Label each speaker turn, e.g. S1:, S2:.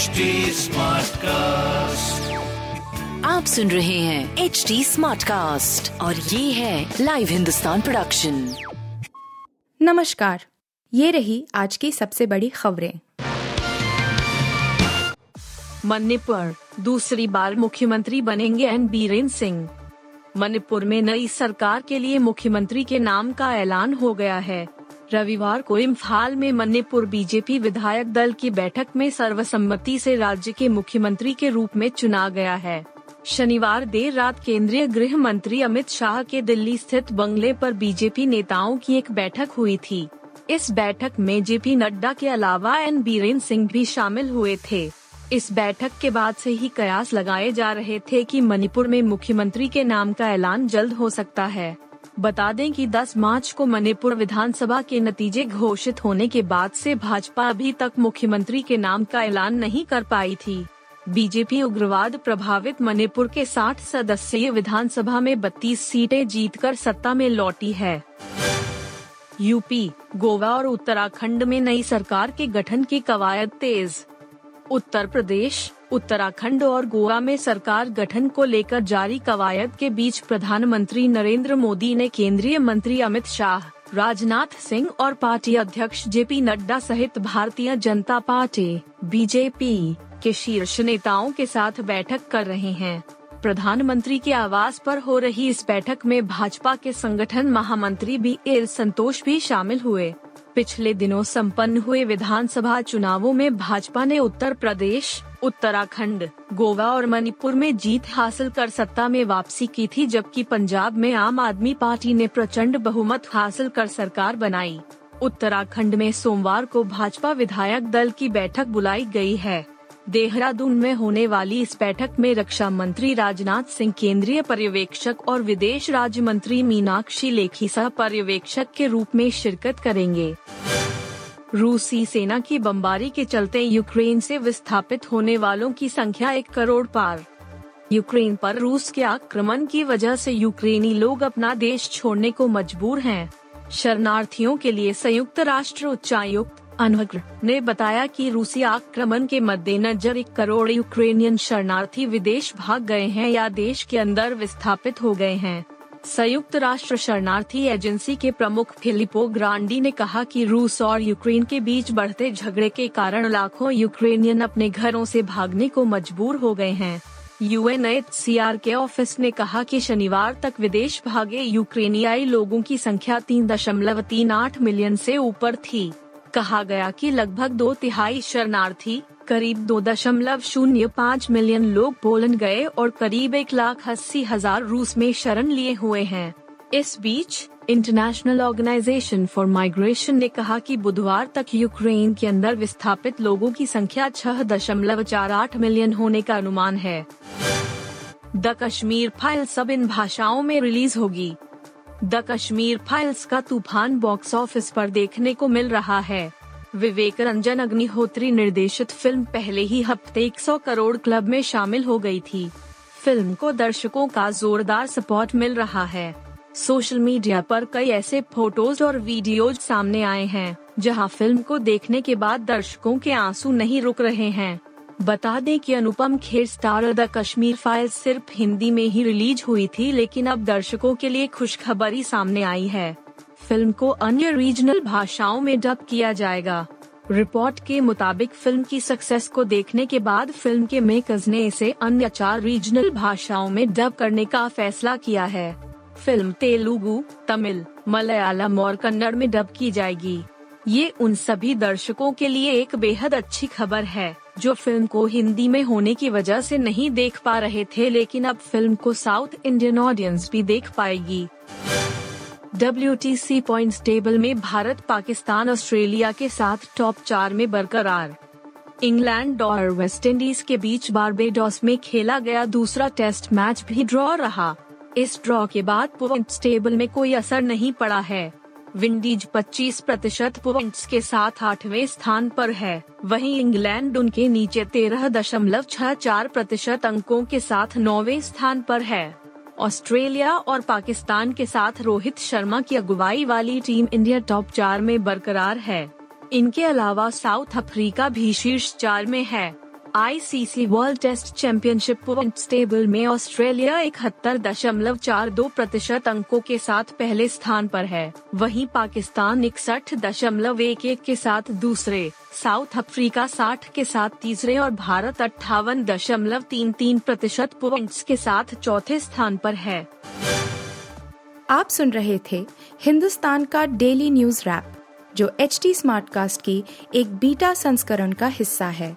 S1: HD cast
S2: आप सुन रहे हैं एच डी स्मार्ट कास्ट और ये है लाइव हिंदुस्तान प्रोडक्शन
S3: नमस्कार। ये रही आज की सबसे बड़ी खबरें।
S4: मणिपुर दूसरी बार मुख्यमंत्री बनेंगे एन बीरेन सिंह। मणिपुर में नई सरकार के लिए मुख्यमंत्री के नाम का ऐलान हो गया है। रविवार को इम्फाल में मणिपुर बीजेपी विधायक दल की बैठक में सर्वसम्मति से राज्य के मुख्यमंत्री के रूप में चुना गया है। शनिवार देर रात केंद्रीय गृह मंत्री अमित शाह के दिल्ली स्थित बंगले पर बीजेपी नेताओं की एक बैठक हुई थी। इस बैठक में जेपी नड्डा के अलावा एन बीरेन सिंह भी शामिल हुए थे। इस बैठक के बाद से ही कयास लगाए जा रहे थे कि मणिपुर में मुख्यमंत्री के नाम का ऐलान जल्द हो सकता है। बता दें कि 10 मार्च को मणिपुर विधानसभा के नतीजे घोषित होने के बाद से भाजपा अभी तक मुख्यमंत्री के नाम का ऐलान नहीं कर पाई थी। बीजेपी उग्रवाद प्रभावित मणिपुर के 60 सदस्यीय विधानसभा में 32 सीटें जीतकर सत्ता में लौटी है। यूपी, गोवा और उत्तराखंड में नई सरकार के गठन की कवायद तेज। उत्तर प्रदेश उत्तराखंड और गोवा में सरकार गठन को लेकर जारी कवायद के बीच प्रधानमंत्री नरेंद्र मोदी ने केंद्रीय मंत्री अमित शाह, राजनाथ सिंह और पार्टी अध्यक्ष जेपी नड्डा सहित भारतीय जनता पार्टी, बीजेपी के शीर्ष नेताओं के साथ बैठक कर रहे हैं। प्रधानमंत्री के आवास पर हो रही इस बैठक में भाजपा के संगठन महामंत्री बी एल संतोष भी शामिल हुए। पिछले दिनों संपन्न हुए विधानसभा चुनावों में भाजपा ने उत्तर प्रदेश, उत्तराखंड, गोवा और मणिपुर में जीत हासिल कर सत्ता में वापसी की थी, जबकि पंजाब में आम आदमी पार्टी ने प्रचंड बहुमत हासिल कर सरकार बनाई। उत्तराखंड में सोमवार को भाजपा विधायक दल की बैठक बुलाई गई है। देहरादून में होने वाली इस बैठक में रक्षा मंत्री राजनाथ सिंह, केंद्रीय पर्यवेक्षक और विदेश राज्य मंत्री मीनाक्षी लेखी सह पर्यवेक्षक के रूप में शिरकत करेंगे रूसी सेना की बमबारी के चलते यूक्रेन से विस्थापित होने वालों की संख्या एक करोड़ पार यूक्रेन पर रूस के आक्रमण की वजह से यूक्रेनी लोग अपना देश छोड़ने को मजबूर हैं। शरणार्थियों के लिए संयुक्त राष्ट्र उच्चायुक्त अनवग्र ने बताया कि रूसी आक्रमण के मद्देनजर एक करोड़ यूक्रेनियन शरणार्थी विदेश भाग गए हैं या देश के अंदर विस्थापित हो गए हैं। संयुक्त राष्ट्र शरणार्थी एजेंसी के प्रमुख फिलिपो ग्रांडी ने कहा कि रूस और यूक्रेन के बीच बढ़ते झगड़े के कारण लाखों यूक्रेनियन अपने घरों से भागने को मजबूर हो गए हैं। यूएन के ऑफ़िस ने कहा कि शनिवार तक विदेश भागे यूक्रेनियाई लोगों की संख्या तीन दशमलव तीन आठ मिलियन से ऊपर थी। कहा गया कि लगभग दो तिहाई शरणार्थी, करीब दो दशमलव शून्य पाँच मिलियन लोग पोलैंड गए और करीब एक लाख अस्सी हज़ार रूस में शरण लिए हुए हैं। इस बीच इंटरनेशनल ऑर्गेनाइजेशन फॉर माइग्रेशन ने कहा कि बुधवार तक यूक्रेन के अंदर विस्थापित लोगों की संख्या छह दशमलव चार आठ मिलियन होने का अनुमान है। द कश्मीर फ़ाइल सब इन भाषाओं में रिलीज़ होगी। द कश्मीर फाइल्स का तूफ़ान बॉक्स ऑफ़िस पर देखने को मिल रहा है। विवेक रंजन अग्निहोत्री निर्देशित फ़िल्म पहले ही हफ़्ते 100 करोड़ क्लब में शामिल हो गई थी। फ़िल्म को दर्शकों का जोरदार सपोर्ट मिल रहा है। सोशल मीडिया पर कई ऐसे फ़ोटोज़ और वीडियोज़ सामने आए हैं, जहाँ फ़िल्म को देखने के बाद दर्शकों के आँसू नहीं रुक रहे हैं। बता दें कि Anupam Kher star the Kashmir file सिर्फ़ हिंदी में ही रिलीज़ हुई थी, लेकिन अब दर्शकों के लिए खुशखबरी सामने आई है। फ़िल्म को अन्य रीजनल भाषाओं में डब किया जाएगा। रिपोर्ट के मुताबिक फ़िल्म की सक्सेस को देखने के बाद फ़िल्म के मेकर्स ने इसे अन्य चार रीजनल भाषाओं में डब करने का फैसला किया है। फ़िल्म तेलुगु, तमिल, मलयालम और कन्नड़ में डब की जाएगी। ये उन सभी दर्शकों के लिए एक बेहद अच्छी खबर है। जो फ़िल्म को हिंदी में होने की वजह से नहीं देख पा रहे थे, लेकिन अब फ़िल्म को साउथ इंडियन ऑडियंस भी देख पाएगी। W T C point table में भारत, पाकिस्तान, ऑस्ट्रेलिया के साथ टॉप चार में बरकरार। इंग्लैंड और वेस्ट इंडीज के बीच बारबेडॉस में खेला गया दूसरा टेस्ट मैच भी ड्रॉ रहा। इस ड्रॉ के बाद पॉइंट टेबल में कोई असर नहीं पड़ा है। विंडीज 25 प्रतिशत पॉइंट के साथ आठवें स्थान पर है। वहीं इंग्लैंड उनके नीचे तेरह दशमलव छह चार प्रतिशत अंकों के साथ नौवे स्थान पर है। ऑस्ट्रेलिया और पाकिस्तान के साथ रोहित शर्मा की अगुवाई वाली टीम इंडिया टॉप चार में बरकरार है। इनके अलावा साउथ अफ्रीका भी शीर्ष चार में है। ICC world test championship point table में ऑस्ट्रेलिया इकहत्तर दशमलव चार दो प्रतिशत अंकों के साथ पहले स्थान पर है। वहीं पाकिस्तान इकसठ दशमलव एक एक के साथ दूसरे, साउथ अफ्रीका साठ के साथ तीसरे और भारत अट्ठावन दशमलव तीन तीन प्रतिशत पॉइंट के साथ चौथे स्थान पर है।
S3: आप सुन रहे थे हिंदुस्तान का डेली न्यूज़ रैप जो एच टी स्मार्ट कास्ट की एक बीटा संस्करण का हिस्सा है।